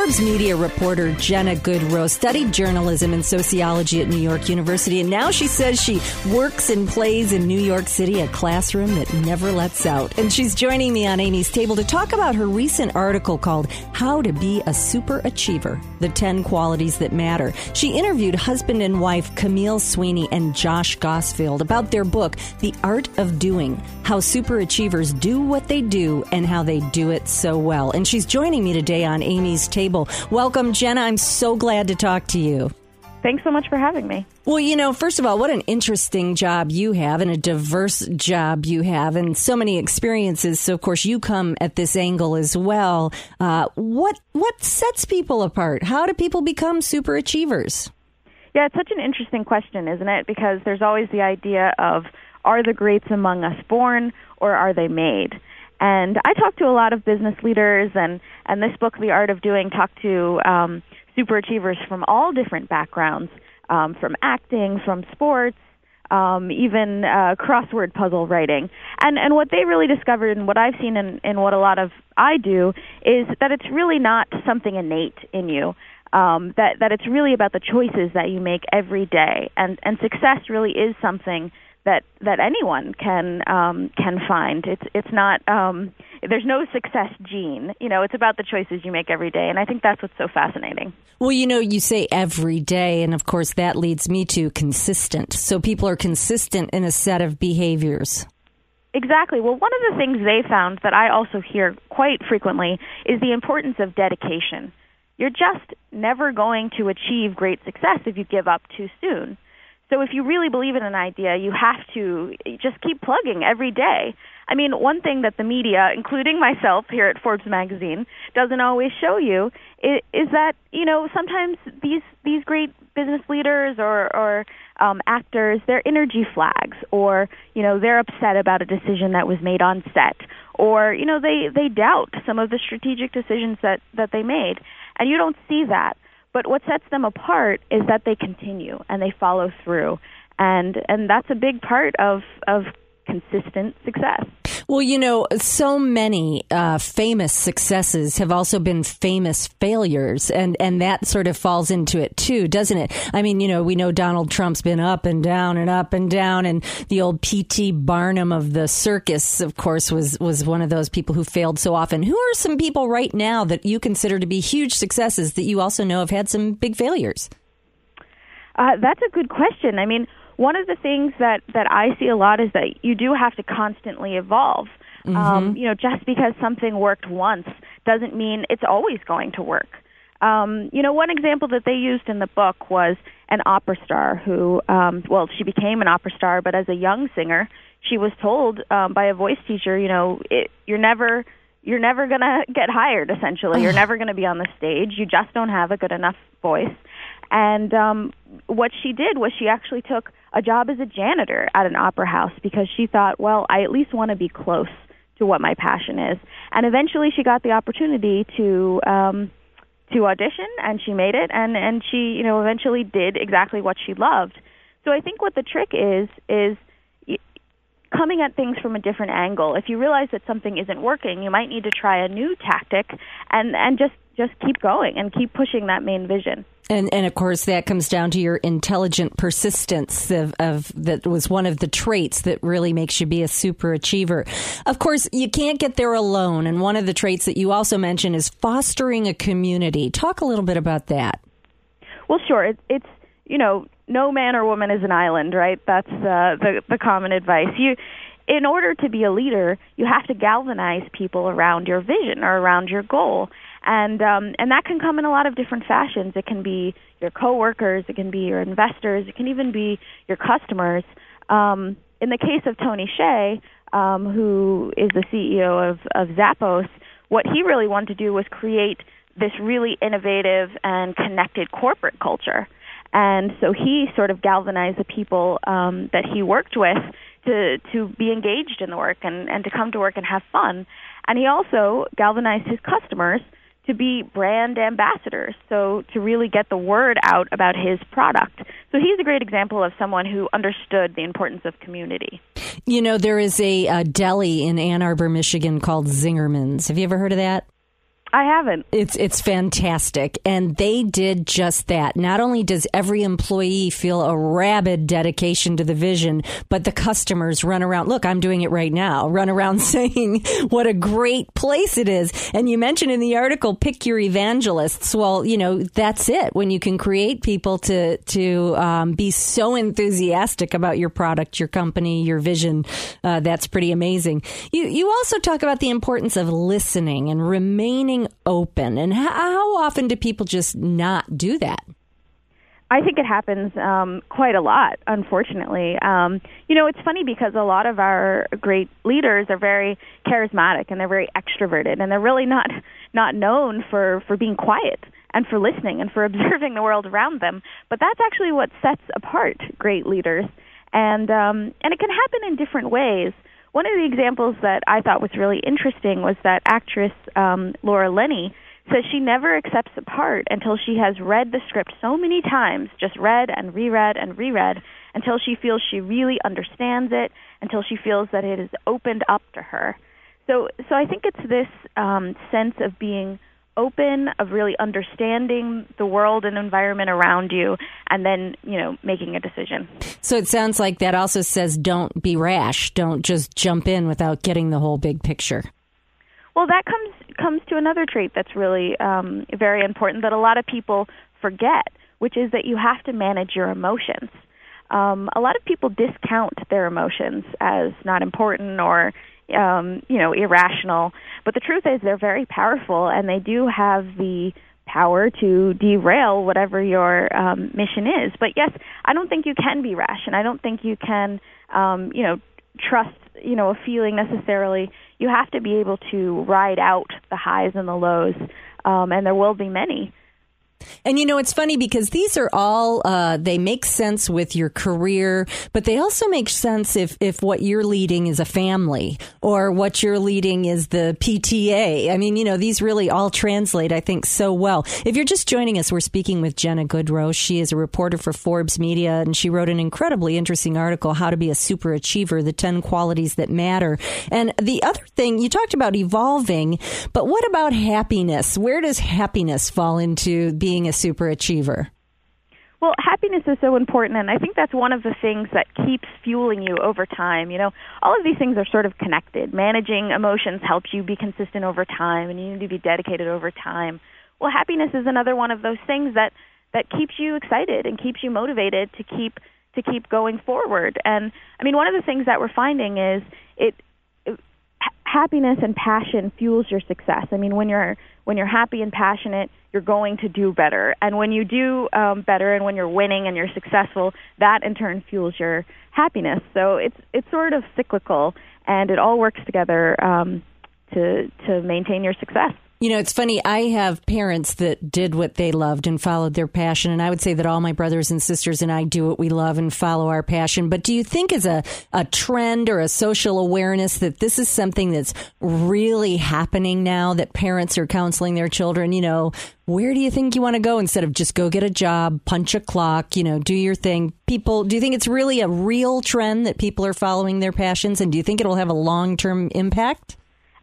Forbes media reporter Jenna Goudreau studied journalism and sociology at New York University, and now she says she works and plays in New York City, a classroom that never lets out. And she's joining me on Amy's table to talk about her recent article called How to Be a Super Achiever The 10 Qualities That Matter. She interviewed husband and wife Camille Sweeney and Josh Gosfield about their book, The Art of Doing How Super Achievers Do What They Do and How They Do It So Well. And she's joining me today on Amy's table table. Welcome, Jenna. I'm so glad to talk to you. Thanks so much for having me. Well, you know, first of all, what an interesting job you have and a diverse job you have and so many experiences. So, of course, you come at this angle as well. Uh, what, what sets people apart? How do people become super achievers? Yeah, it's such an interesting question, isn't it? Because there's always the idea of are the greats among us born or are they made? And I talk to a lot of business leaders, and and this book, The Art of Doing, talked to um, super achievers from all different backgrounds, um, from acting, from sports, um, even uh, crossword puzzle writing. And and what they really discovered, and what I've seen in, in what a lot of I do, is that it's really not something innate in you. Um, that that it's really about the choices that you make every day, and and success really is something that that anyone can um, can find. It's it's not um, there's no success gene. You know, it's about the choices you make every day, and I think that's what's so fascinating. Well, you know, you say every day, and of course that leads me to consistent. So people are consistent in a set of behaviors. Exactly. Well, one of the things they found that I also hear quite frequently is the importance of dedication. You're just never going to achieve great success if you give up too soon. So if you really believe in an idea, you have to just keep plugging every day. I mean, one thing that the media, including myself here at Forbes magazine, doesn't always show you is, that you know sometimes these these great business leaders or or um, actors, they're energy flags, or you know they're upset about a decision that was made on set, or you know they they doubt some of the strategic decisions that that they made, and you don't see that. But what sets them apart is that they continue and they follow through. And and that's a big part of of consistent success. Well, you know, so many uh, famous successes have also been famous failures, and, and that sort of falls into it too, doesn't it? I mean, you know, we know Donald Trump's been up and down and up and down, and the old P.T. Barnum of the circus, of course, was was one of those people who failed so often. Who are some people right now that you consider to be huge successes that you also know have had some big failures? Uh, that's a good question. I mean, one of the things that that I see a lot is that you do have to constantly evolve. Mm-hmm. Um, you know, just because something worked once doesn't mean it's always going to work. Um, you know, one example that they used in the book was an opera star who, um, well, she became an opera star, but as a young singer, she was told um, by a voice teacher, you know, it, you're never you're never going to get hired essentially you're never going to be on the stage you just don't have a good enough voice and um what she did was she actually took a job as a janitor at an opera house because she thought, well, I at least want to be close to what my passion is. And eventually she got the opportunity to um to audition and she made it and and she, you know, eventually did exactly what she loved. So I think what the trick is is coming at things from a different angle. If you realize that something isn't working, you might need to try a new tactic and and just just keep going and keep pushing that main vision. And, and of course, that comes down to your intelligent persistence of, of, that was one of the traits that really makes you be a super achiever. Of course, you can't get there alone. And one of the traits that you also mentioned is fostering a community. Talk a little bit about that. Well, sure. It, it's, you know, no man or woman is an island, right? That's uh, the, the common advice. You, in order to be a leader, you have to galvanize people around your vision or around your goal and um, and that can come in a lot of different fashions. It can be your coworkers, it can be your investors, it can even be your customers. Um, in the case of Tony Hsieh, um, who is the CEO of, of Zappos, what he really wanted to do was create this really innovative and connected corporate culture. And so he sort of galvanized the people um, that he worked with to to be engaged in the work and, and to come to work and have fun. And he also galvanized his customers to be brand ambassadors, so to really get the word out about his product. so he's a great example of someone who understood the importance of community. You know, there is a, a deli in Ann Arbor, Michigan called Zingerman's. Have you ever heard of that? I haven't. It's it's fantastic, and they did just that. Not only does every employee feel a rabid dedication to the vision, but the customers run around. Look, I'm doing it right now. Run around saying what a great place it is. And you mentioned in the article, pick your evangelists. Well, you know that's it. When you can create people to to um, be so enthusiastic about your product, your company, your vision, uh, that's pretty amazing. You you also talk about the importance of listening and remaining open. And how, how often do people just not do that? I think it happens um, quite a lot, unfortunately. Um, you know, it's funny because a lot of our great leaders are very charismatic and they're very extroverted, and they're really not not known for for being quiet and for listening and for observing the world around them. But that's actually what sets apart great leaders, and um, and it can happen in different ways. One of the examples that I thought was really interesting was that actress um, Laura Linney says she never accepts a part until she has read the script so many times, just read and reread and reread, until she feels she really understands it, until she feels that it is opened up to her. So, so I think it's this um, sense of being open, of really understanding the world and environment around you, and then, you know, making a decision. So it sounds like that also says don't be rash. Don't just jump in without getting the whole big picture. Well, that comes comes to another trait that's really um, very important that a lot of people forget, which is that you have to manage your emotions. Um, a lot of people discount their emotions as not important or um, you know, irrational. But the truth is, they're very powerful, and they do have the power to derail whatever your um, mission is. But yes, I don't think you can be rash, and I don't think you can, um, you know, trust, you know, a feeling necessarily. You have to be able to ride out the highs and the lows, um, and there will be many. And you know, it's funny because these are all, uh, they make sense with your career, but they also make sense if, if what you're leading is a family or what you're leading is the PTA. I mean, you know, these really all translate, I think, so well. If you're just joining us, we're speaking with Jenna Goudreau. She is a reporter for Forbes Media and she wrote an incredibly interesting article, How to Be a Super Achiever, the 10 Qualities That Matter. And the other thing, you talked about evolving, but what about happiness? Where does happiness fall into being being a super achiever? Well, happiness is so important, and I think that's one of the things that keeps fueling you over time. You know, all of these things are sort of connected. Managing emotions helps you be consistent over time, and you need to be dedicated over time. Well, happiness is another one of those things that that keeps you excited and keeps you motivated to keep to keep going forward. And I mean, one of the things that we're finding is it happiness and passion fuels your success. I mean, when you're when you're happy and passionate, you're going to do better. And when you do um, better, and when you're winning and you're successful, that in turn fuels your happiness. So it's it's sort of cyclical, and it all works together um, to to maintain your success. You know, it's funny. I have parents that did what they loved and followed their passion. And I would say that all my brothers and sisters and I do what we love and follow our passion. But do you think as a, a trend or a social awareness that this is something that's really happening now that parents are counseling their children? You know, where do you think you want to go instead of just go get a job, punch a clock, you know, do your thing? People, do you think it's really a real trend that people are following their passions? And do you think it'll have a long term impact?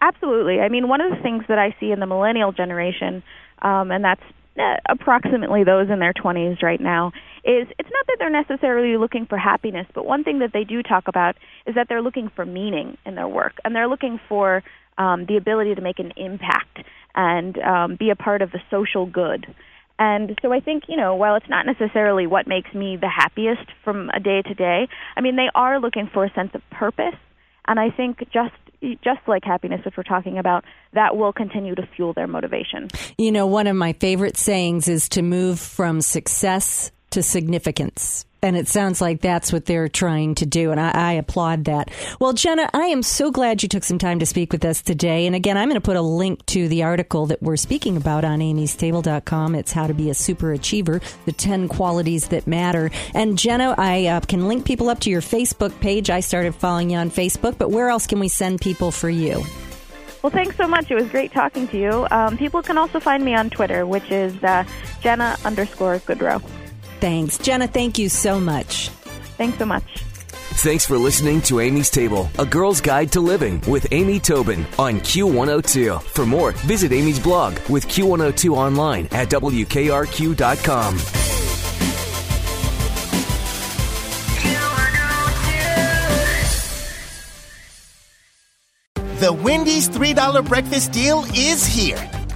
Absolutely. I mean, one of the things that I see in the millennial generation, um, and that's uh, approximately those in their 20s right now, is it's not that they're necessarily looking for happiness, but one thing that they do talk about is that they're looking for meaning in their work, and they're looking for um, the ability to make an impact and um, be a part of the social good. And so I think, you know, while it's not necessarily what makes me the happiest from a day to day, I mean, they are looking for a sense of purpose. And I think just just like happiness, which we're talking about, that will continue to fuel their motivation. You know, one of my favorite sayings is to move from success to significance. And it sounds like that's what they're trying to do. And I, I, applaud that. Well, Jenna, I am so glad you took some time to speak with us today. And again, I'm going to put a link to the article that we're speaking about on amystable.com. It's how to be a super achiever, the 10 qualities that matter. And Jenna, I uh, can link people up to your Facebook page. I started following you on Facebook, but where else can we send people for you? Well, thanks so much. It was great talking to you. Um, people can also find me on Twitter, which is uh, Jenna underscore Goudreau. Thanks. Jenna, thank you so much. Thanks so much. Thanks for listening to Amy's Table, a girl's guide to living with Amy Tobin on Q102. For more, visit Amy's blog with Q102 online at WKRQ.com. The Wendy's $3 breakfast deal is here.